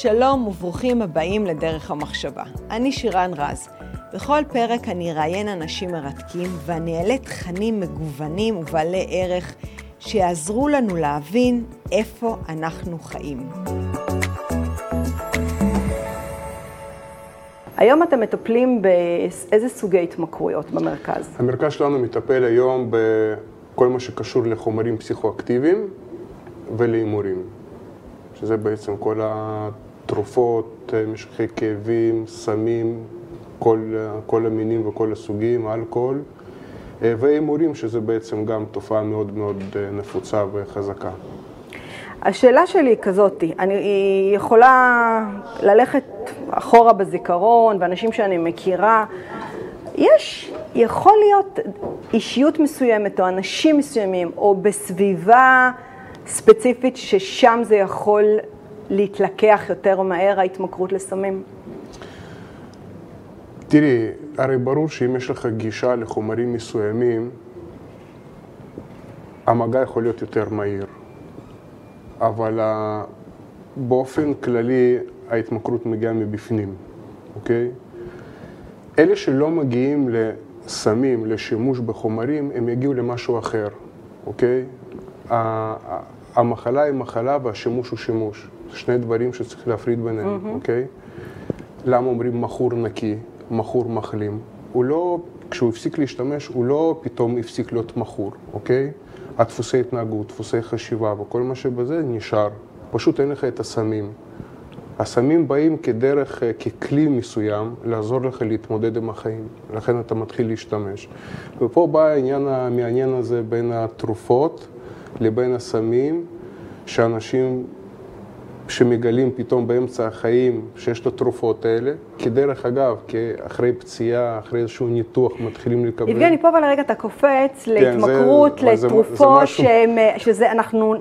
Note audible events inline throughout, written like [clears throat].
שלום וברוכים הבאים לדרך המחשבה. אני שירן רז. בכל פרק אני אראיין אנשים מרתקים ואני אעלה תכנים מגוונים ובעלי ערך שיעזרו לנו להבין איפה אנחנו חיים. היום אתם מטפלים באיזה סוגי התמכרויות במרכז? המרכז שלנו מטפל היום בכל מה שקשור לחומרים פסיכואקטיביים ולהימורים, שזה בעצם כל התרופות, משככי כאבים, סמים, כל, כל המינים וכל הסוגים, אלכוהול, והימורים, שזה בעצם גם תופעה מאוד מאוד נפוצה וחזקה. השאלה שלי היא כזאת, אני יכולה ללכת אחורה בזיכרון, ואנשים שאני מכירה, יש, יכול להיות אישיות מסוימת או אנשים מסוימים, או בסביבה ספציפית ששם זה יכול להתלקח יותר מהר, ההתמכרות לסמים? תראי, הרי ברור שאם יש לך גישה לחומרים מסוימים, המגע יכול להיות יותר מהיר. אבל באופן כללי ההתמכרות מגיעה מבפנים, אוקיי? אלה שלא מגיעים לסמים, לשימוש בחומרים, הם יגיעו למשהו אחר, אוקיי? המחלה היא מחלה והשימוש הוא שימוש. שני דברים שצריך להפריד ביניהם, mm-hmm. אוקיי? למה אומרים מכור נקי, מכור מחלים? הוא לא, כשהוא הפסיק להשתמש, הוא לא פתאום הפסיק להיות מכור, אוקיי? הדפוסי התנהגות, דפוסי חשיבה וכל מה שבזה נשאר. פשוט אין לך את הסמים. הסמים באים כדרך, ככלי מסוים, לעזור לך להתמודד עם החיים. לכן אתה מתחיל להשתמש. ופה בא העניין המעניין הזה בין התרופות לבין הסמים, שאנשים שמגלים פתאום באמצע החיים שיש את התרופות האלה, כי דרך אגב, כי אחרי פציעה, אחרי איזשהו ניתוח, מתחילים לקבל... יבגני, פה אבל רגע אתה קופץ כן, להתמכרות, זה, לתרופות, זה, זה שהם, שזה, אנחנו,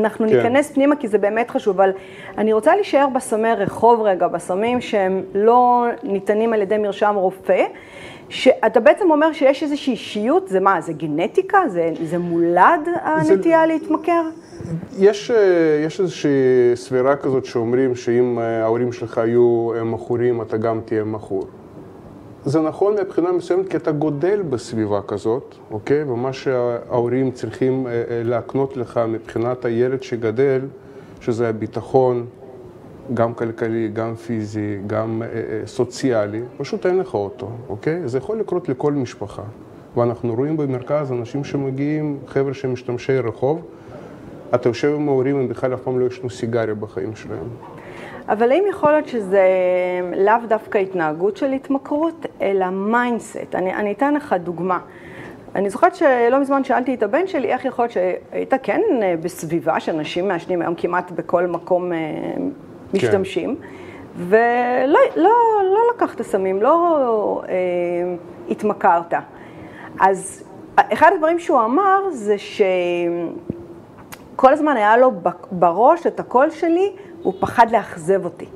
אנחנו כן. ניכנס פנימה כי זה באמת חשוב, אבל אני רוצה להישאר בסמי רחוב רגע, בסמים שהם לא ניתנים על ידי מרשם רופא. שאתה בעצם אומר שיש איזושהי אישיות, זה מה, זה גנטיקה? זה, זה מולד הנטייה זה... להתמכר? יש, אה, יש איזושהי סבירה כזאת שאומרים שאם אה, ההורים שלך היו אה, מכורים, אתה גם תהיה מכור. זה נכון מבחינה מסוימת, כי אתה גודל בסביבה כזאת, אוקיי? ומה שההורים צריכים להקנות לך מבחינת הילד שגדל, שזה הביטחון, גם כלכלי, גם פיזי, גם סוציאלי, פשוט אין לך אותו, אוקיי? זה יכול לקרות לכל משפחה. ואנחנו רואים במרכז אנשים שמגיעים, חבר'ה שהם משתמשי רחוב, אתה יושב עם ההורים, הם בכלל אף פעם לא עישנו סיגריה בחיים שלהם. אבל האם יכול להיות שזה לאו דווקא התנהגות של התמכרות, אלא mindset? אני, אני אתן לך דוגמה. אני זוכרת שלא מזמן שאלתי את הבן שלי, איך יכול להיות שהיית כן בסביבה שאנשים מעשנים היום כמעט בכל מקום אה, משתמשים, כן. ולא לא, לא לקחת סמים, לא אה, התמכרת. אז אחד הדברים שהוא אמר זה ש... כל הזמן היה לו בראש את הקול שלי, הוא פחד לאכזב אותי.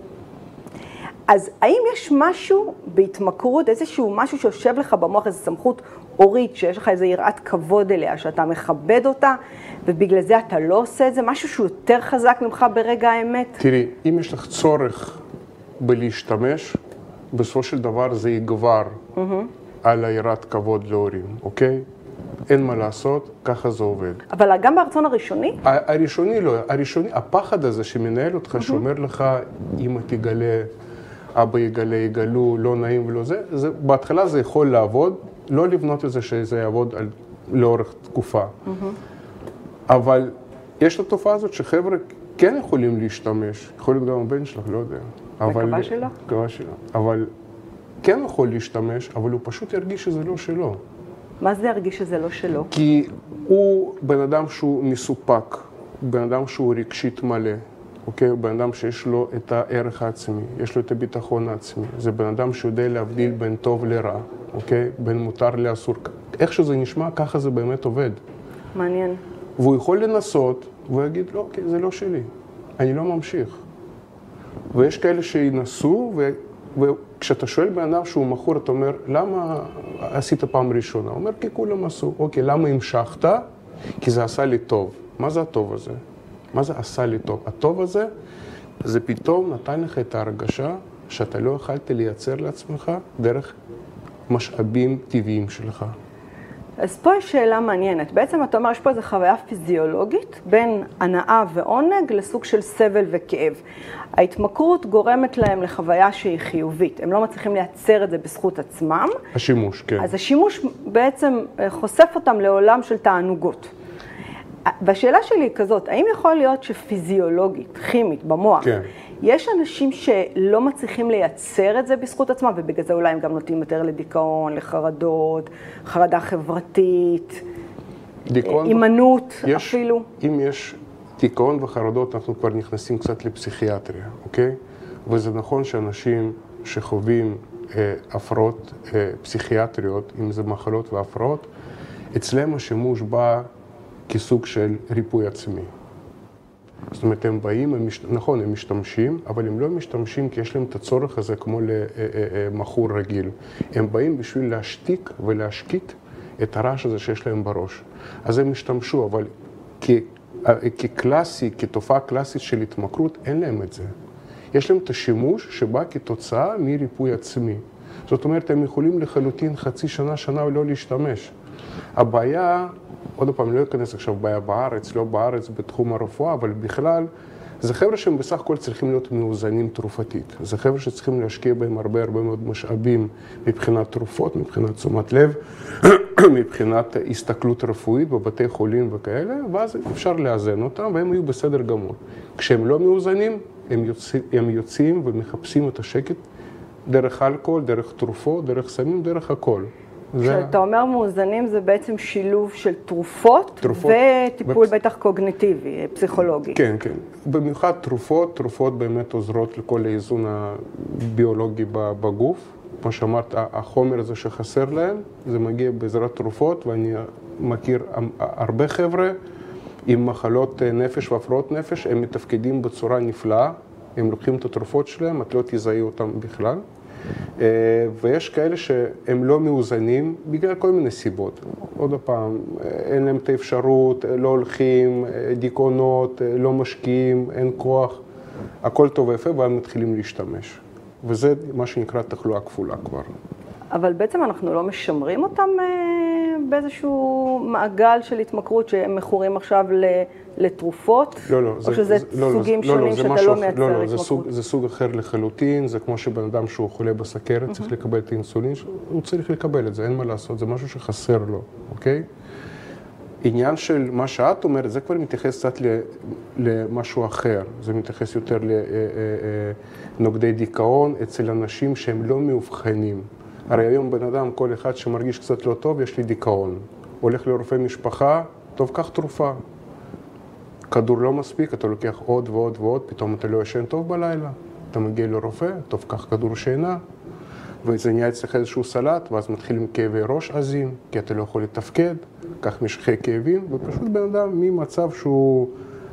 אז האם יש משהו בהתמכרות, איזשהו משהו שיושב לך במוח, איזו סמכות הורית, שיש לך איזו יראת כבוד אליה, שאתה מכבד אותה, ובגלל זה אתה לא עושה את זה? משהו שהוא יותר חזק ממך ברגע האמת? תראי, אם יש לך צורך בלהשתמש, בסופו של דבר זה יגבר mm-hmm. על היראת כבוד להורים, אוקיי? אין מה לעשות, ככה זה עובד. אבל גם ברצון הראשוני? הראשוני לא, הראשוני, הפחד הזה שמנהל אותך, שאומר לך, אמא תגלה, אבא יגלה, יגלו, לא נעים ולא זה, זה, בהתחלה זה יכול לעבוד, לא לבנות את זה שזה יעבוד על, לאורך תקופה. אבל יש את התופעה הזאת שחבר'ה כן יכולים להשתמש, יכול להיות גם הבן שלך, לא יודע. מקווה שלא. מקווה שלא. אבל כן יכול להשתמש, אבל הוא פשוט ירגיש שזה לא שלו. מה זה ירגיש שזה לא שלו? כי הוא בן אדם שהוא מסופק, בן אדם שהוא רגשית מלא, אוקיי? בן אדם שיש לו את הערך העצמי, יש לו את הביטחון העצמי. זה בן אדם שיודע להבדיל בין טוב לרע, אוקיי? בין מותר לאסור. איך שזה נשמע, ככה זה באמת עובד. מעניין. והוא יכול לנסות, והוא יגיד, לא, אוקיי, זה לא שלי, אני לא ממשיך. ויש כאלה שינסו, וכשאתה שואל בן אדם שהוא מכור, אתה אומר, למה עשית פעם ראשונה? הוא אומר, כי כולם עשו. אוקיי, למה המשכת? כי זה עשה לי טוב. מה זה הטוב הזה? מה זה עשה לי טוב? הטוב הזה זה פתאום נתן לך את ההרגשה שאתה לא יכלת לייצר לעצמך דרך משאבים טבעיים שלך. אז פה יש שאלה מעניינת. בעצם אתה אומר, יש פה איזו חוויה פיזיולוגית בין הנאה ועונג לסוג של סבל וכאב. ההתמכרות גורמת להם לחוויה שהיא חיובית. הם לא מצליחים לייצר את זה בזכות עצמם. השימוש, כן. אז השימוש בעצם אה, חושף אותם לעולם של תענוגות. והשאלה שלי היא כזאת, האם יכול להיות שפיזיולוגית, כימית, במוח, כן. יש אנשים שלא מצליחים לייצר את זה בזכות עצמם, ובגלל זה אולי הם גם נוטים יותר לדיכאון, לחרדות, חרדה חברתית, דיכאון, הימנעות יש, אפילו. אם יש דיכאון וחרדות, אנחנו כבר נכנסים קצת לפסיכיאטריה, אוקיי? וזה נכון שאנשים שחווים אה, הפרעות אה, פסיכיאטריות, אם זה מחלות והפרעות, אצלם השימוש בא כסוג של ריפוי עצמי. זאת אומרת, הם באים, הם מש... נכון, הם משתמשים, אבל הם לא משתמשים כי יש להם את הצורך הזה כמו למכור רגיל. הם באים בשביל להשתיק ולהשקיט את הרעש הזה שיש להם בראש. אז הם השתמשו, אבל כ... כקלאסי, כתופעה קלאסית של התמכרות, אין להם את זה. יש להם את השימוש שבא כתוצאה מריפוי עצמי. זאת אומרת, הם יכולים לחלוטין חצי שנה, שנה לא להשתמש. הבעיה עוד פעם, לא אכנס עכשיו בעיה בארץ, לא בארץ, בתחום הרפואה, אבל בכלל, זה חבר'ה שהם בסך הכל צריכים להיות מאוזנים תרופתית. זה חבר'ה שצריכים להשקיע בהם הרבה הרבה מאוד משאבים מבחינת תרופות, מבחינת תשומת לב, [clears throat] מבחינת הסתכלות רפואית בבתי חולים וכאלה, ואז אפשר לאזן אותם והם יהיו בסדר גמור. כשהם לא מאוזנים, הם, יוצא, הם יוצאים ומחפשים את השקט דרך אלכוהול, דרך תרופות, דרך סמים, דרך הכל. כשאתה אומר מאוזנים זה בעצם שילוב של תרופות, תרופות וטיפול בפ... בטח קוגניטיבי, פסיכולוגי. כן, כן. במיוחד תרופות, תרופות באמת עוזרות לכל האיזון הביולוגי בגוף. כמו שאמרת, החומר הזה שחסר להם, זה מגיע בעזרת תרופות, ואני מכיר הרבה חבר'ה עם מחלות נפש והפרעות נפש, הם מתפקדים בצורה נפלאה, הם לוקחים את התרופות שלהם, את לא תזהי אותם בכלל. אה, ויש כאלה שהם לא מאוזנים בגלל כל מיני סיבות. עוד פעם, אין להם את האפשרות, לא הולכים, דיכאונות, לא משקיעים, אין כוח, הכל טוב ויפה, והם מתחילים להשתמש. וזה מה שנקרא תחלואה כפולה כבר. אבל בעצם אנחנו לא משמרים אותם אה, באיזשהו מעגל של התמכרות שהם מכורים עכשיו לתרופות? לא, לא. או זה, שזה זה, לא, סוגים לא, שונים לא, שאתה לא מייצר לא, לא, זה סוג, זה סוג אחר לחלוטין, זה כמו שבן אדם שהוא חולה בסכרת צריך לקבל את האינסולין, הוא צריך לקבל את זה, אין מה לעשות, זה משהו שחסר לו, אוקיי? עניין של מה שאת אומרת, זה כבר מתייחס קצת למשהו אחר, זה מתייחס יותר לנוגדי דיכאון אצל אנשים שהם לא מאובחנים. הרי היום בן אדם, כל אחד שמרגיש קצת לא טוב, יש לי דיכאון. הולך לרופא משפחה, טוב, קח תרופה. כדור לא מספיק, אתה לוקח עוד ועוד ועוד, פתאום אתה לא ישן טוב בלילה. אתה מגיע לרופא, טוב, קח כדור שינה. וזה נהיה אצלך איזשהו סלט, ואז מתחילים כאבי ראש עזים, כי אתה לא יכול לתפקד, קח משכי כאבים, ופשוט בן אדם ממצב שהוא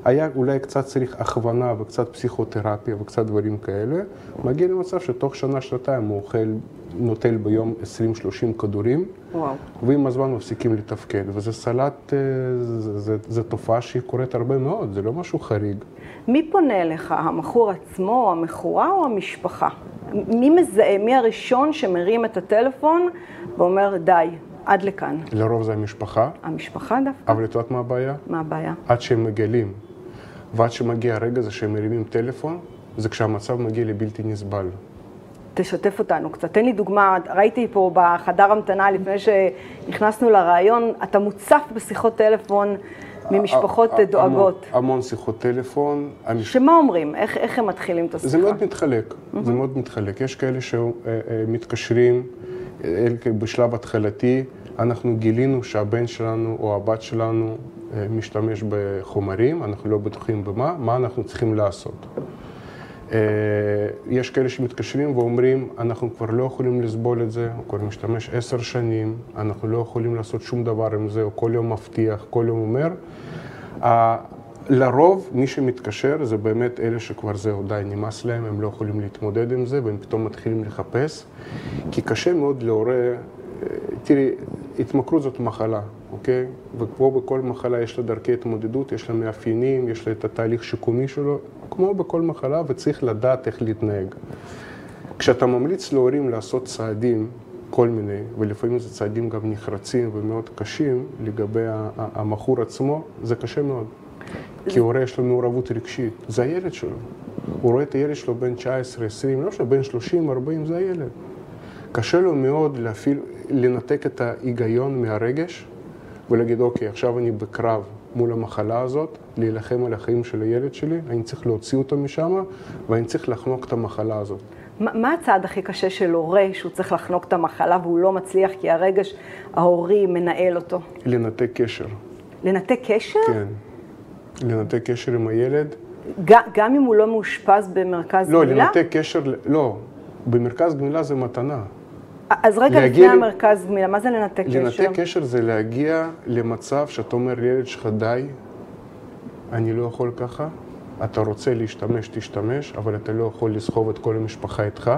היה אולי קצת צריך הכוונה וקצת פסיכותרפיה וקצת דברים כאלה, מגיע למצב שתוך שנה, שנתיים הוא אוכל נוטל ביום 20-30 כדורים, וואו. ועם הזמן מפסיקים לתפקד. וזה סלט, אה, זה, זה, זה תופעה שהיא קורית הרבה מאוד, זה לא משהו חריג. מי פונה אליך, המכור עצמו, המכורה או המשפחה? מי מזהה, מי הראשון שמרים את הטלפון ואומר, די, עד לכאן? לרוב זה המשפחה. המשפחה דווקא. אבל את יודעת מה הבעיה? מה הבעיה? עד שהם מגלים, ועד שמגיע הרגע הזה שהם מרימים טלפון, זה כשהמצב מגיע לבלתי נסבל. תשתף אותנו קצת. תן לי דוגמה, ראיתי פה בחדר המתנה לפני שנכנסנו לרעיון, אתה מוצף בשיחות טלפון ממשפחות דואגות. המון שיחות טלפון. שמה אומרים? איך, איך הם מתחילים את השיחה? זה מאוד מתחלק, זה מאוד מתחלק. יש כאלה שמתקשרים בשלב התחלתי, אנחנו גילינו שהבן שלנו או הבת שלנו משתמש בחומרים, אנחנו לא בטוחים במה, מה אנחנו צריכים לעשות. אה, יש כאלה שמתקשרים ואומרים, אנחנו כבר לא יכולים לסבול את זה, הוא כבר משתמש עשר שנים, אנחנו לא יכולים לעשות שום דבר עם זה, הוא כל יום מבטיח, כל יום אומר. לרוב, מי שמתקשר זה באמת אלה שכבר זהו, די, נמאס להם, הם לא יכולים להתמודד עם זה, והם פתאום מתחילים לחפש, כי קשה מאוד להורה, אה, תראי, התמכרות זאת מחלה, אוקיי? וכמו בכל מחלה יש לה דרכי התמודדות, יש לה מאפיינים, יש לה את התהליך שיקומי שלו, כמו בכל מחלה, וצריך לדעת איך להתנהג. כשאתה ממליץ להורים לעשות צעדים, כל מיני, ולפעמים זה צעדים גם נחרצים ומאוד קשים לגבי המכור עצמו, זה קשה מאוד. כי הורה יש לו מעורבות רגשית, זה הילד שלו. הוא רואה את הילד שלו בן 19, 20, לא משנה, בן 30, 40, זה הילד. קשה לו מאוד להפעיל, לנתק את ההיגיון מהרגש ולהגיד, אוקיי, עכשיו אני בקרב מול המחלה הזאת, להילחם על החיים של הילד שלי, אני צריך להוציא אותו משם, ואני צריך לחנוק את המחלה הזאת. מה, מה הצעד הכי קשה של הורה שהוא צריך לחנוק את המחלה והוא לא מצליח כי הרגש ההורי מנהל אותו? לנתק קשר. לנתק קשר? כן. לנתק קשר עם הילד. גם, גם אם הוא לא מאושפז במרכז לא, גמילה? לא, לנתק קשר, לא. במרכז גמילה זה מתנה. אז רגע לפני המרכז גמילה, מה זה לנתק קשר? לנתק קשר זה להגיע למצב שאתה אומר לילד שלך, די, אני לא יכול ככה, אתה רוצה להשתמש, תשתמש, אבל אתה לא יכול לסחוב את כל המשפחה איתך,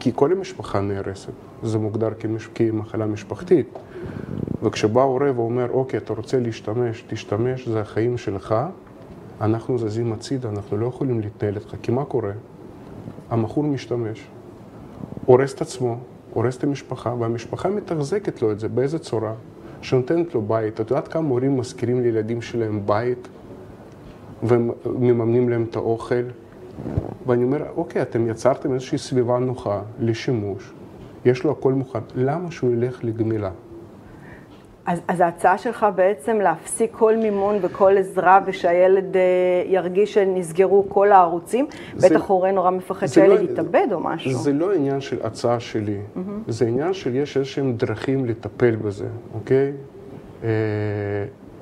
כי כל המשפחה נהרסת. זה מוגדר כמש... כמחלה משפחתית. וכשבא הורה ואומר, אוקיי, אתה רוצה להשתמש, תשתמש, זה החיים שלך, אנחנו זזים הצידה, אנחנו לא יכולים להתנהל איתך, כי מה קורה? המכור משתמש, הורס את עצמו, הורס את המשפחה, והמשפחה מתחזקת לו את זה, באיזה צורה? שנותנת לו בית. את יודעת כמה הורים מזכירים לילדים שלהם בית, ומממנים להם את האוכל? ואני אומר, אוקיי, אתם יצרתם איזושהי סביבה נוחה לשימוש, יש לו הכל מוכן, למה שהוא ילך לגמילה? אז, אז ההצעה שלך בעצם להפסיק כל מימון וכל עזרה ושהילד אה, ירגיש שנסגרו כל הערוצים? זה, בטח הורה נורא מפחד שהילד לא, יתאבד או משהו. זה לא עניין של הצעה שלי, mm-hmm. זה עניין של יש איזשהם דרכים לטפל בזה, אוקיי? אה,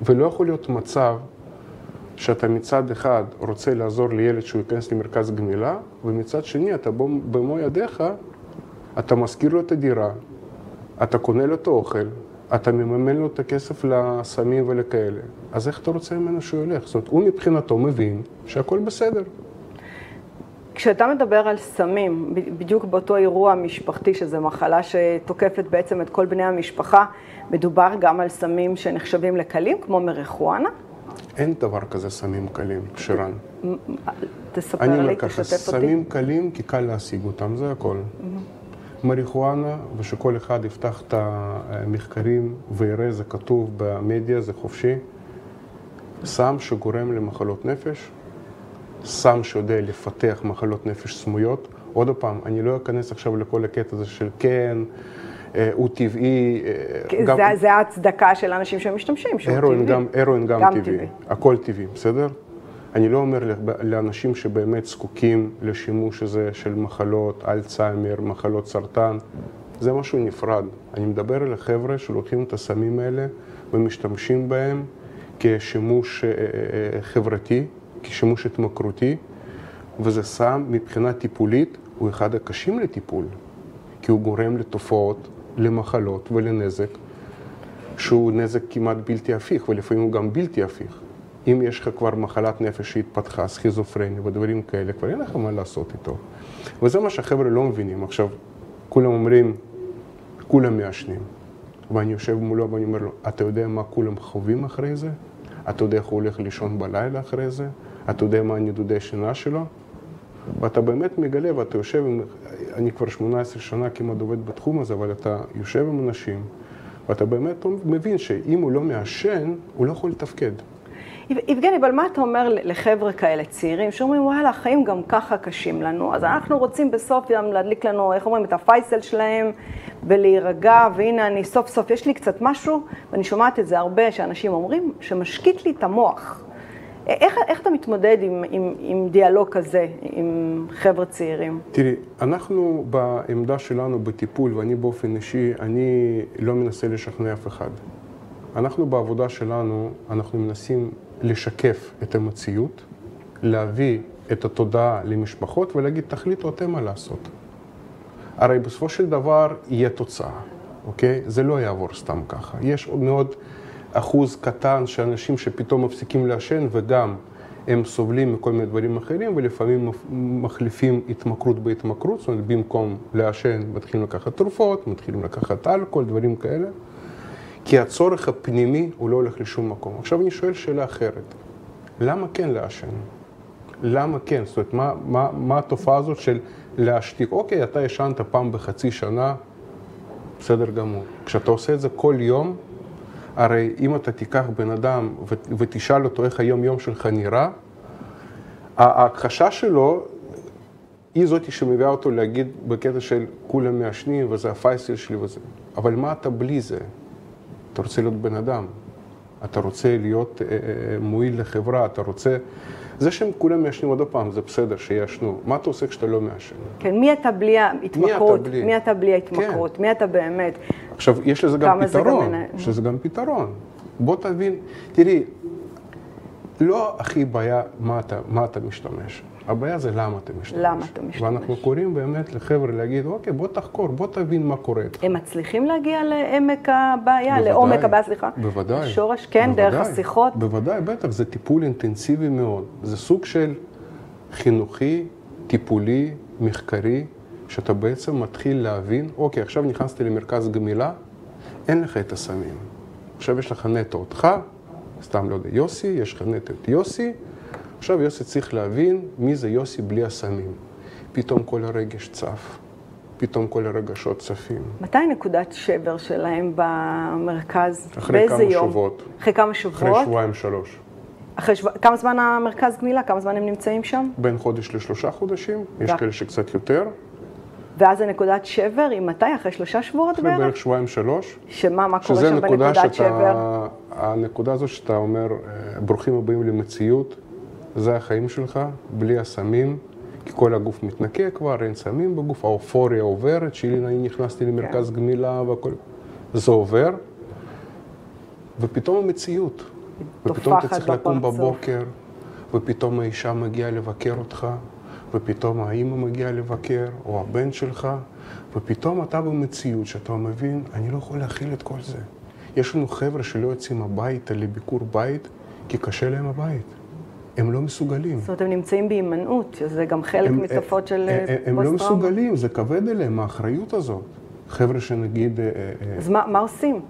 ולא יכול להיות מצב שאתה מצד אחד רוצה לעזור לילד שהוא ייכנס למרכז גמילה, ומצד שני אתה במו ידיך, אתה משכיר לו את הדירה, אתה קונה לו את האוכל, אתה מממן לו את הכסף לסמים ולכאלה, אז איך אתה רוצה ממנו שהוא ילך? זאת אומרת, הוא מבחינתו מבין שהכל בסדר. כשאתה מדבר על סמים, בדיוק באותו אירוע משפחתי, שזו מחלה שתוקפת בעצם את כל בני המשפחה, מדובר גם על סמים שנחשבים לקלים, כמו מריחואנה? אין דבר כזה סמים קלים, שרן. תספר לי, תשתף אותי. אני אומר ככה, סמים קלים כי קל להשיג אותם, זה הכל. Mm-hmm. מריחואנה, ושכל אחד יפתח את המחקרים ויראה, זה כתוב במדיה, זה חופשי. סם שגורם למחלות נפש, סם שיודע לפתח מחלות נפש סמויות. עוד פעם, אני לא אכנס עכשיו לכל הקטע הזה של כן, אה, הוא טבעי. אה, גם... זה, זה ההצדקה של אנשים שמשתמשים, שהוא טבעי. גם, הרואין גם, גם טבעי. טבעי, הכל טבעי, בסדר? אני לא אומר לאנשים שבאמת זקוקים לשימוש הזה של מחלות אלצהיימר, מחלות סרטן, זה משהו נפרד. אני מדבר על החבר'ה שלוקחים את הסמים האלה ומשתמשים בהם כשימוש אה, אה, חברתי, כשימוש התמכרותי, וזה סם מבחינה טיפולית הוא אחד הקשים לטיפול, כי הוא גורם לתופעות, למחלות ולנזק שהוא נזק כמעט בלתי הפיך, ולפעמים הוא גם בלתי הפיך. אם יש לך כבר מחלת נפש שהתפתחה, סכיזופרניה ודברים כאלה, כבר אין לך מה לעשות איתו. וזה מה שהחבר'ה לא מבינים. עכשיו, כולם אומרים, כולם מעשנים. ואני יושב מולו ואני אומר לו, אתה יודע מה כולם חווים אחרי זה? אתה יודע איך הוא הולך לישון בלילה אחרי זה? אתה יודע מה הנדודי שינה שלו? ואתה באמת מגלה ואתה יושב עם, אני כבר 18 שנה כמעט עובד בתחום הזה, אבל אתה יושב עם אנשים ואתה באמת מבין שאם הוא לא מעשן, הוא לא יכול לתפקד. יבגני, אבל מה אתה אומר לחבר'ה כאלה צעירים שאומרים, וואלה, החיים גם ככה קשים לנו, אז אנחנו רוצים בסוף גם להדליק לנו, איך אומרים, את הפייסל שלהם ולהירגע, והנה אני סוף סוף, יש לי קצת משהו, ואני שומעת את זה הרבה, שאנשים אומרים, שמשקיט לי את המוח. איך, איך אתה מתמודד עם, עם, עם דיאלוג כזה, עם חבר'ה צעירים? תראי, אנחנו בעמדה שלנו בטיפול, ואני באופן אישי, אני לא מנסה לשכנע אף אחד. אנחנו בעבודה שלנו, אנחנו מנסים לשקף את המציאות, להביא את התודעה למשפחות ולהגיד, תחליטו אתם מה לעשות. הרי בסופו של דבר יהיה תוצאה, אוקיי? זה לא יעבור סתם ככה. יש עוד מאוד אחוז קטן של אנשים שפתאום מפסיקים לעשן וגם הם סובלים מכל מיני דברים אחרים ולפעמים מחליפים התמכרות בהתמכרות, זאת אומרת במקום לעשן מתחילים לקחת תרופות, מתחילים לקחת אלכוהול, דברים כאלה. כי הצורך הפנימי הוא לא הולך לשום מקום. עכשיו אני שואל שאלה אחרת, למה כן לעשן? למה כן? זאת אומרת, מה, מה, מה התופעה הזאת של להשתיק? אוקיי, אתה ישנת פעם בחצי שנה, בסדר גמור. כשאתה עושה את זה כל יום, הרי אם אתה תיקח בן אדם ותשאל אותו איך היום-יום שלך נראה, ההכחשה שלו היא זאתי שמביאה אותו להגיד בקטע של כולם מעשנים וזה הפייסל שלי וזה. אבל מה אתה בלי זה? אתה רוצה להיות בן אדם, אתה רוצה להיות אה, אה, מועיל לחברה, אתה רוצה... זה שהם כולם מעשנים עוד פעם, זה בסדר שיעשנו. מה אתה עושה כשאתה לא מעשן? כן, מי אתה בלי ההתמכרות? מי אתה בלי? מי אתה בלי ההתמכרות? כן. מי אתה באמת? עכשיו, יש לזה גם פתרון. גם יש לזה גם פתרון. בוא תבין, תראי, לא הכי בעיה מה אתה, מה אתה משתמש. הבעיה זה למה אתה משתמש. למה אתה משתמש. ואנחנו קוראים באמת לחבר'ה להגיד, אוקיי, בוא תחקור, בוא תבין מה קורה איתך. הם מצליחים להגיע לעמק הבעיה, בוודאי, לעומק הבעיה, סליחה? בוודאי. שורש, כן, בוודאי, דרך השיחות? בוודאי, בטח, זה טיפול אינטנסיבי מאוד. זה סוג של חינוכי, טיפולי, מחקרי, שאתה בעצם מתחיל להבין, אוקיי, עכשיו נכנסתי למרכז גמילה, אין לך את הסמים. עכשיו יש לך נטו אותך, סתם לא יודע, יוסי, יש לך נטו את יוסי, עכשיו יוסי צריך להבין מי זה יוסי בלי הסמים. פתאום כל הרגש צף, פתאום כל הרגשות צפים. מתי נקודת שבר שלהם במרכז? אחרי כמה יום? שבועות. אחרי כמה שבועות? אחרי שבועיים שלוש. אחרי שבוע... כמה זמן המרכז גמילה? כמה זמן הם נמצאים שם? בין חודש לשלושה חודשים, יש כאלה שקצת יותר. ואז הנקודת שבר היא מתי? אחרי שלושה שבועות בערך? אחרי בערך שבועיים שלוש. שמה, מה קורה שם בנקודת שאתה, שבר? הנקודה הזאת שאתה אומר, אה, ברוכים הבאים למציאות, זה החיים שלך, בלי הסמים, כי כל הגוף מתנקה כבר, אין סמים בגוף, האופוריה עוברת, שהנה אני נכנסתי למרכז כן. גמילה והכל, זה עובר, ופתאום המציאות, ופתאום אתה צריך לקום בבוקר, ופתאום האישה מגיעה לבקר אותך, ופתאום האימא מגיעה לבקר, או הבן שלך, ופתאום אתה במציאות שאתה מבין, אני לא יכול להכיל את כל זה. יש לנו חבר'ה שלא יוצאים הביתה לביקור בית, כי קשה להם הבית. הם לא מסוגלים. זאת אומרת, הם נמצאים בהימנעות, שזה גם חלק הם, מתופעות של פוסט-טראומה. הם, הם לא מסוגלים, זה כבד אליהם, האחריות הזאת. חבר'ה שנגיד... אה, אה, אז מה, מה עושים?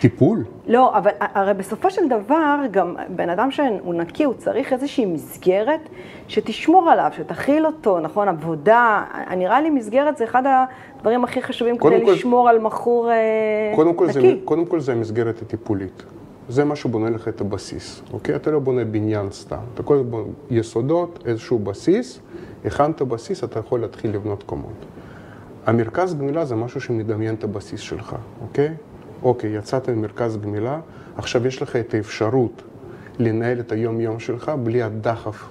טיפול. לא, אבל הרי בסופו של דבר, גם בן אדם שהוא נקי, הוא צריך איזושהי מסגרת שתשמור עליו, שתכיל אותו, נכון? עבודה, נראה לי מסגרת זה אחד הדברים הכי חשובים כדי כל, לשמור על מכור אה, קודם כל נקי. זה, קודם כל זה המסגרת הטיפולית. זה מה שבונה לך את הבסיס, אוקיי? אתה לא בונה בניין סתם. אתה כל הזמן יסודות, איזשהו בסיס, הכנת בסיס, אתה יכול להתחיל לבנות קומות. המרכז גמילה זה משהו שמדמיין את הבסיס שלך, אוקיי? אוקיי, יצאת ממרכז גמילה, עכשיו יש לך את האפשרות לנהל את היום-יום שלך בלי הדחף,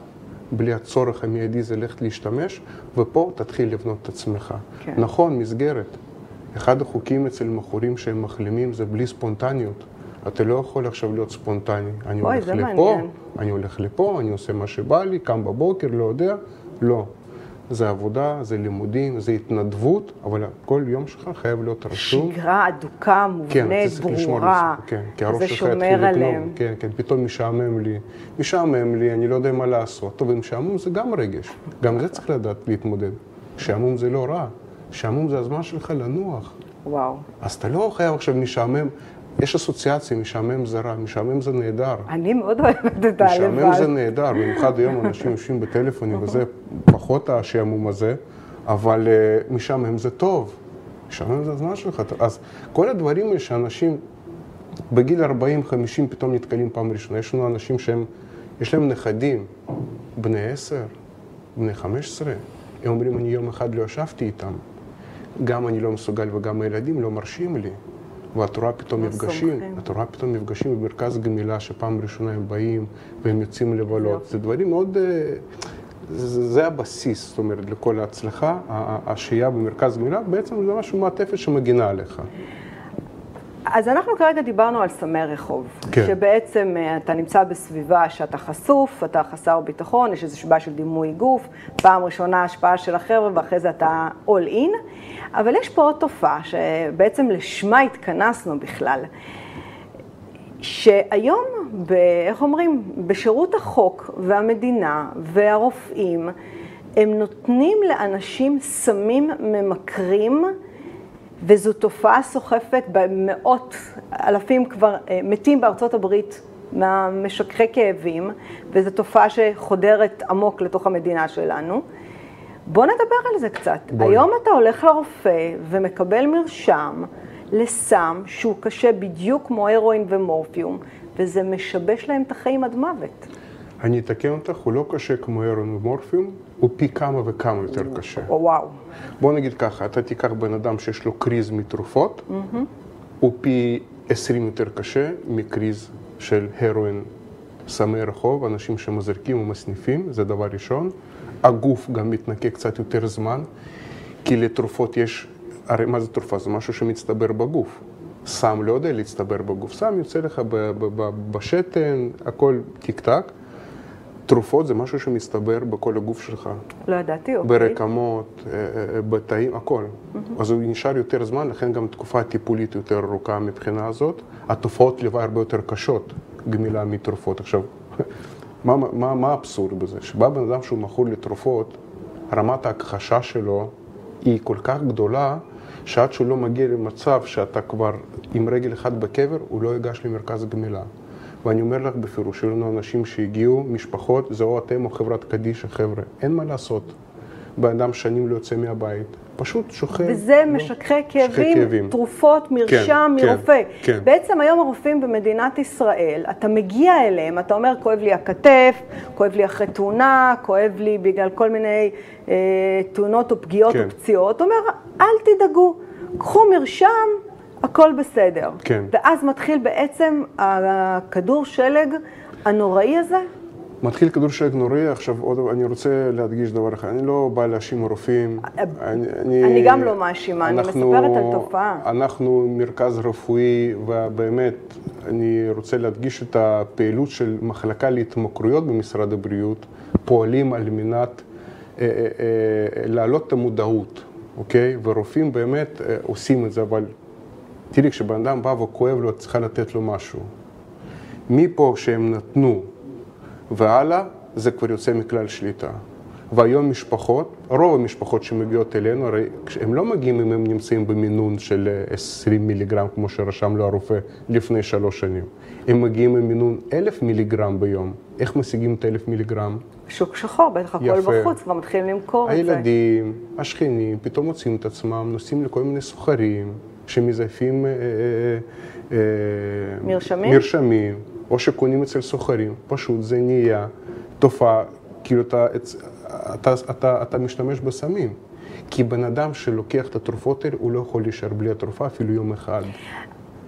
בלי הצורך המיידי זה ללכת להשתמש, ופה תתחיל לבנות את עצמך. כן. נכון, מסגרת. אחד החוקים אצל מכורים שהם מחלימים זה בלי ספונטניות. אתה לא יכול עכשיו להיות ספונטני. אני הולך לפה, מעניין. אני הולך לפה, אני עושה מה שבא לי, קם בבוקר, לא יודע. לא. זה עבודה, זה לימודים, זה התנדבות, אבל כל יום שלך חייב להיות רשום. שגרה אדוקה, כן, מובנית, כן, ברורה. כן, כי הראש שלך יתחיל עליהם. כן, כן, פתאום משעמם לי. משעמם לי, אני לא יודע מה לעשות. טוב, עם שעמום זה גם רגש. גם זה צריך לדעת להתמודד. שעמום זה לא רע. שעמום זה הזמן שלך לנוח. וואו. אז אתה לא חייב עכשיו משעמם. יש אסוציאציה, משעמם זה רע, משעמם זה נהדר. אני מאוד אוהבת את הלבד. משעמם זה נהדר, במיוחד היום אנשים יושבים בטלפונים וזה פחות השעמום הזה, אבל uh, משעמם זה טוב. משעמם זה הזמן שלך. אז כל הדברים האלה שאנשים בגיל 40-50 פתאום נתקלים פעם ראשונה, יש לנו אנשים שהם, יש להם נכדים, בני 10, בני 15, הם אומרים, אני יום אחד לא ישבתי איתם. גם אני לא מסוגל וגם הילדים לא מרשים לי. ואת רואה פתאום מפגשים, את רואה פתאום מפגשים במרכז גמילה, שפעם ראשונה הם באים והם יוצאים לבלות. זה דברים מאוד... אה, זה הבסיס, זאת אומרת, לכל ההצלחה. השהייה במרכז גמילה בעצם זה משהו מעטפת שמגינה עליך. אז אנחנו כרגע דיברנו על סמי רחוב. כן. שבעצם אה, אתה נמצא בסביבה שאתה חשוף, אתה חסר ביטחון, יש איזושהי בעיה של דימוי גוף, פעם ראשונה השפעה של החבר'ה ואחרי זה אתה all in. אבל יש פה עוד תופעה שבעצם לשמה התכנסנו בכלל. שהיום, ב, איך אומרים, בשירות החוק והמדינה והרופאים, הם נותנים לאנשים סמים ממכרים וזו תופעה סוחפת במאות אלפים כבר אה, מתים בארצות הברית מהמשככי כאבים, וזו תופעה שחודרת עמוק לתוך המדינה שלנו. בוא נדבר על זה קצת. בואי. היום אתה הולך לרופא ומקבל מרשם לסם שהוא קשה בדיוק כמו הרואין ומורפיום, וזה משבש להם את החיים עד מוות. אני אתקן אותך, הוא לא קשה כמו הרואין ומורפיום, הוא פי כמה וכמה יותר קשה. או, וואו. בוא נגיד ככה, אתה תיקח בן אדם שיש לו קריז מתרופות, mm-hmm. הוא פי 20 יותר קשה מקריז של הרואין, סמי רחוב, אנשים שמזרקים ומסניפים, זה דבר ראשון. הגוף גם מתנקה קצת יותר זמן, כי לתרופות יש, הרי מה זה תרופה? זה משהו שמצטבר בגוף. סם לא יודע להצטבר בגוף, סם יוצא לך בשתן, הכל טיק טק. תרופות זה משהו שמסתבר בכל הגוף שלך. לא ידעתי, אוקיי. ברקמות, אה, אה, בתאים, הכל. Mm-hmm. אז הוא נשאר יותר זמן, לכן גם תקופה טיפולית יותר ארוכה מבחינה הזאת. התופעות לוואי הרבה יותר קשות, גמילה מתרופות. עכשיו, [laughs] מה, מה, מה האבסורד בזה? שבא בן אדם שהוא מכור לתרופות, רמת ההכחשה שלו היא כל כך גדולה, שעד שהוא לא מגיע למצב שאתה כבר עם רגל אחת בקבר, הוא לא ייגש למרכז גמילה. ואני אומר לך בפירוש, היו לנו אנשים שהגיעו, משפחות, זה או אתם או חברת קדישא, חבר'ה, אין מה לעשות. בן אדם שנים לא יוצא מהבית, פשוט שוכב. וזה לא, משככי כאבים, כאבים, תרופות, כן, מרשם כן, מרופא. כן, כן. בעצם היום הרופאים במדינת ישראל, אתה מגיע אליהם, אתה אומר, כואב לי הכתף, כואב לי אחרי תאונה, כואב לי בגלל כל מיני אה, תאונות או פגיעות כן. או פציעות, אומר, אל תדאגו, קחו מרשם, הכל בסדר. כן. ואז מתחיל בעצם הכדור שלג הנוראי הזה. מתחיל כדור שלג נוראי, עכשיו עוד, אני רוצה להדגיש דבר אחד, אני לא בא להאשים רופאים. אני, אני, אני גם לא מאשימה, אני מספרת על תופעה. אנחנו מרכז רפואי, ובאמת, אני רוצה להדגיש את הפעילות של מחלקה להתמכרויות במשרד הבריאות, פועלים על מנת אה, אה, אה, להעלות את המודעות, אוקיי? ורופאים באמת אה, עושים את זה, אבל תראי, כשבן אדם בא וכואב לו, את צריכה לתת לו משהו. מפה שהם נתנו והלאה, זה כבר יוצא מכלל שליטה. והיום משפחות, רוב המשפחות שמגיעות אלינו, הרי הם לא מגיעים אם הם נמצאים במינון של 20 מיליגרם, כמו שרשם לו הרופא לפני שלוש שנים. הם מגיעים עם מינון 1,000 מיליגרם ביום. איך משיגים את 1,000 מיליגרם? שוק שחור, בטח הכל בחוץ, כבר מתחילים למכור את זה. הילדים, השכנים, פתאום מוצאים את עצמם, נוסעים לכל מיני סוחרים, שמזייפים אה, אה, מרשמים? מרשמים, או שקונים אצל סוחרים, פשוט זה נהיה תופעה, כאילו אתה, אתה, אתה, אתה משתמש בסמים. כי בן אדם שלוקח את התרופות האלה, הוא לא יכול להישאר בלי התרופה אפילו יום אחד.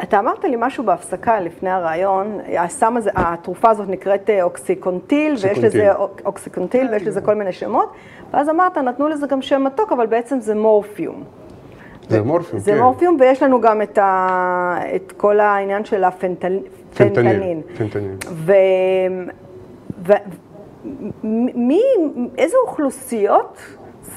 אתה אמרת לי משהו בהפסקה לפני הריאיון, הסם הזה, התרופה הזאת נקראת אוקסיקונטין, ויש לזה אוקסיקונטין, ויש לזה כל מיני שמות, ואז אמרת, נתנו לזה גם שם מתוק, אבל בעצם זה מורפיום. זה מורפיום, זה כן. זה מורפיום, ויש לנו גם את, ה, את כל העניין של הפנטניל. פנטניל. פנטניל. ו... ו... מי, איזה אוכלוסיות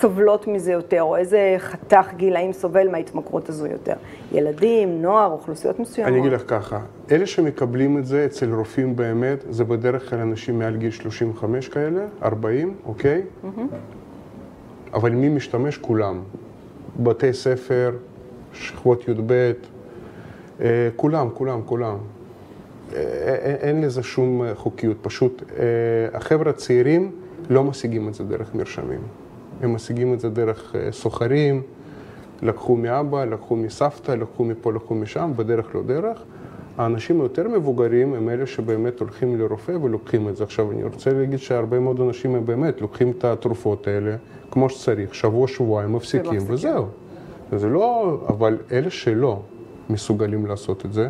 סובלות מזה יותר, או איזה חתך גילאים סובל מההתמכרות הזו יותר? ילדים, נוער, אוכלוסיות מסוימות? אני אגיד לך ככה, אלה שמקבלים את זה אצל רופאים באמת, זה בדרך כלל אנשים מעל גיל 35 כאלה, 40, אוקיי? Mm-hmm. אבל מי משתמש? כולם. בתי ספר, שכבות י"ב, אה, כולם, כולם, כולם. אה, אה, אין לזה שום חוקיות, פשוט החבר'ה הצעירים לא משיגים את זה דרך מרשמים. הם משיגים את זה דרך סוחרים, לקחו מאבא, לקחו מסבתא, לקחו מפה, לקחו משם, בדרך לא דרך. האנשים היותר מבוגרים הם אלה שבאמת הולכים לרופא ולוקחים את זה. עכשיו, אני רוצה להגיד שהרבה מאוד אנשים הם באמת לוקחים את התרופות האלה כמו שצריך, שבוע, שבועיים, מפסיקים, וזהו. זה לא, אבל אלה שלא מסוגלים לעשות את זה,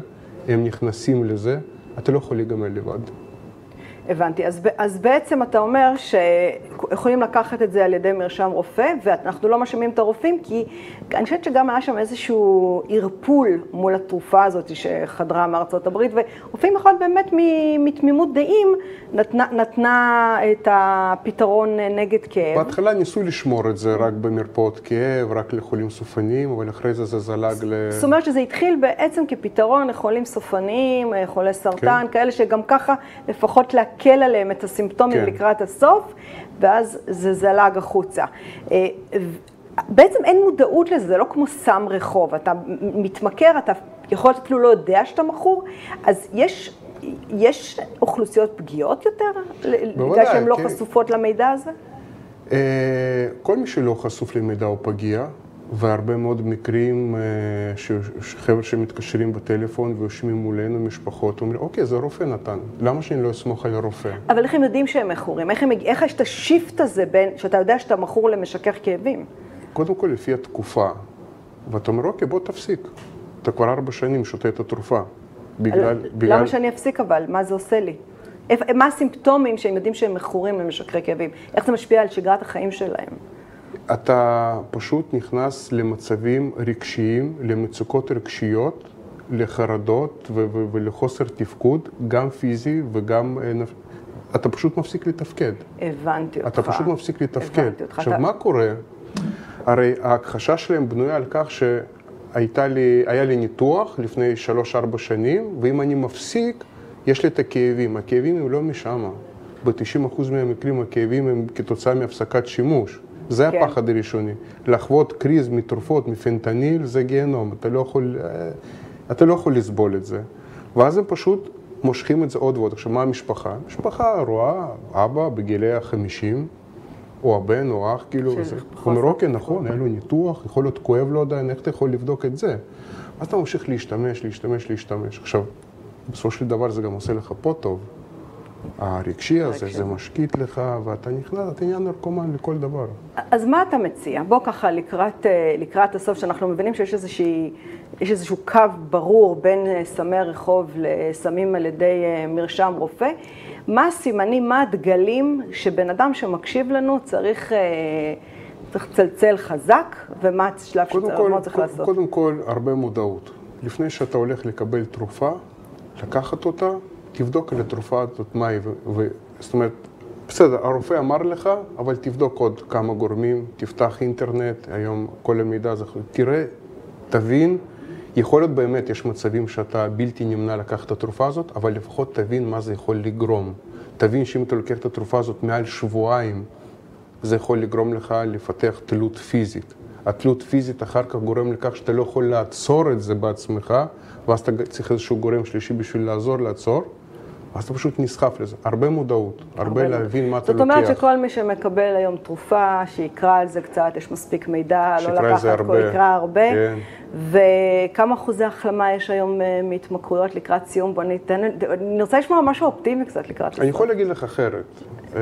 הם נכנסים לזה, אתה לא יכול להיגמר לבד. הבנתי. אז, אז בעצם אתה אומר שיכולים לקחת את זה על ידי מרשם רופא, ואנחנו לא מאשימים את הרופאים, כי אני חושבת שגם היה שם איזשהו ערפול מול התרופה הזאת שחדרה מארצות הברית, ורופאים יכול באמת מתמימות דעים נתנה, נתנה את הפתרון נגד כאב. בהתחלה ניסו לשמור את זה רק במרפאות כאב, רק לחולים סופניים, אבל אחרי זה זה זלג ל... זאת אומרת שזה התחיל בעצם כפתרון לחולים סופניים, חולי סרטן, כן. כאלה שגם ככה לפחות לה... להקל עליהם את הסימפטומים כן. לקראת הסוף, ואז זה זלג החוצה. אה, בעצם אין מודעות לזה, זה לא כמו סם רחוב, אתה מתמכר, אתה יכול להיות אפילו לא יודע שאתה מכור, אז יש, יש אוכלוסיות פגיעות יותר? בגלל שהן לא כן. חשופות למידע הזה? אה, כל מי שלא חשוף למידע הוא פגיע, והרבה מאוד מקרים, אה, שחבר'ה שמתקשרים בטלפון ויושבים מולנו, משפחות, אומרים, אוקיי, זה הרופא נתן, למה שאני לא אסמוך על הרופא? אבל איך הם יודעים שהם מכורים? איך, הם, איך יש את השיפט הזה בין, שאתה יודע שאתה מכור למשכך כאבים? קודם כל לפי התקופה, ואתה אומר, אוקיי, בוא תפסיק. אתה כבר ארבע שנים שותה את התרופה. בגלל, בגלל... למה שאני אפסיק אבל? מה זה עושה לי? מה הסימפטומים שהם יודעים שהם מכורים למשככי כאבים? איך זה משפיע על שגרת החיים שלהם? אתה פשוט נכנס למצבים רגשיים, למצוקות רגשיות, לחרדות ו- ו- ולחוסר תפקוד, גם פיזי וגם... אה, אתה פשוט מפסיק לתפקד. הבנתי אותך. אתה פשוט מפסיק לתפקד. עכשיו, אתה- מה קורה? הרי ההכחשה שלהם בנויה על כך שהייתה לי, היה לי ניתוח לפני 3-4 שנים, ואם אני מפסיק, יש לי את הכאבים. הכאבים הם לא משם. ב-90% מהמקרים הכאבים הם כתוצאה מהפסקת שימוש. זה כן. הפחד הראשוני. לחוות קריז מתרופות, מפנטניל, זה גיהנום. אתה לא יכול, אה, אתה לא יכול לסבול את זה. ואז הם פשוט מושכים את זה עוד ועוד. עכשיו, מה המשפחה? המשפחה רואה אבא בגילי החמישים, או הבן או אח, כאילו, זה- אומר, אוקיי, נכון, היה לו ניתוח, יכול להיות כואב לו עדיין, איך אתה יכול לבדוק את זה? אז אתה ממשיך להשתמש, להשתמש, להשתמש. עכשיו, בסופו של דבר זה גם עושה לך פה טוב. הרגשי הזה. זה משקיט לך, ואתה נכנס, אתה נהיה נרקומן לכל דבר. אז מה אתה מציע? בוא ככה לקראת, אה, לקראת הסוף, שאנחנו מבינים שיש איזושהי, יש איזשהו קו ברור בין אה, סמי רחוב לסמים על ידי אה, מרשם רופא. מה הסימנים, מה הדגלים שבן אדם שמקשיב לנו צריך, צריך לצלצל חזק, ומה השלב שצריך, כל, קודם- לעשות? קודם כל, הרבה מודעות. לפני שאתה הולך לקבל תרופה, לקחת אותה, תבדוק על התרופה הזאת מה היא. ו- זאת אומרת, בסדר, הרופא אמר לך, אבל תבדוק עוד כמה גורמים, תפתח אינטרנט, היום כל המידע הזה, תראה, תבין. יכול להיות באמת, יש מצבים שאתה בלתי נמנע לקחת את התרופה הזאת, אבל לפחות תבין מה זה יכול לגרום. תבין שאם אתה לוקח את התרופה הזאת מעל שבועיים, זה יכול לגרום לך לפתח תלות פיזית. התלות פיזית אחר כך גורם לכך שאתה לא יכול לעצור את זה בעצמך, ואז אתה צריך איזשהו גורם שלישי בשביל לעזור לעצור, ואז אתה פשוט נסחף לזה. הרבה מודעות, הרבה להבין מה אתה זאת אומרת לוקח. שכל מי שמקבל היום תרופה, שיקרא על זה קצת, יש מספיק מידע, לא לקחת, כל- הרבה. יקרא הרבה. כן. וכמה אחוזי החלמה יש היום אה, מהתמכרויות לקראת סיום? בוא ניתן, אני רוצה לשמוע משהו אופטימי קצת לקראת הסוף. אני יכול להגיד לך אחרת. אה,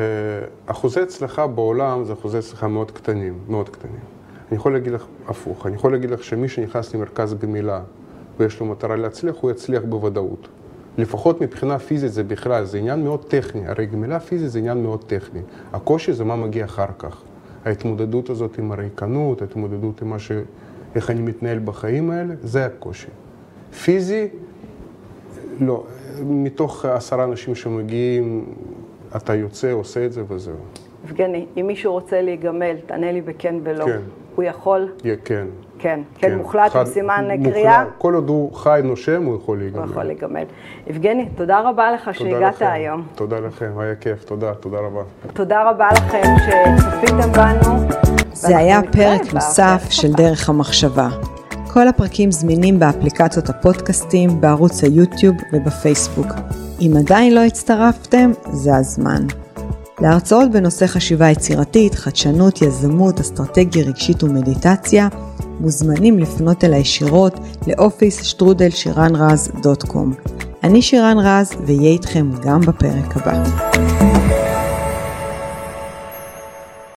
אחוזי הצלחה בעולם זה אחוזי הצלחה מאוד קטנים, מאוד קטנים. אני יכול להגיד לך הפוך, אני יכול להגיד לך שמי שנכנס למרכז גמילה ויש לו מטרה להצליח, הוא יצליח בוודאות. לפחות מבחינה פיזית זה בכלל, זה עניין מאוד טכני. הרי גמילה פיזית זה עניין מאוד טכני. הקושי זה מה מגיע אחר כך. ההתמודדות הזאת עם הריקנות, ההתמודדות עם מה ש... איך אני מתנהל בחיים האלה, זה הקושי. פיזי, לא, מתוך עשרה אנשים שמגיעים, אתה יוצא, עושה את זה וזהו. יבגני, אם מישהו רוצה להיגמל, תענה לי בכן ולא. כן. הוא יכול? יהיה כן. כן. כן, מוחלט, עם חד- סימן מוחלט. קריאה? כל עוד הוא חי, נושם, הוא יכול להיגמר. הוא יכול להיגמל. יבגני, תודה רבה לך תודה שהגעת לכם. היום. תודה לכם, היה כיף, תודה, תודה רבה. תודה רבה לכם שצפיתם בנו. זה היה פרק נוסף של. דרך המחשבה. כל הפרקים זמינים באפליקציות הפודקאסטים, בערוץ היוטיוב ובפייסבוק. אם עדיין לא הצטרפתם, זה הזמן. להרצאות בנושא חשיבה יצירתית, חדשנות, יזמות, אסטרטגיה רגשית ומדיטציה, מוזמנים לפנות אליי ישירות לאופיס שטרודל שירן רז דוט קום. אני שירן רז, ואהיה איתכם גם בפרק הבא.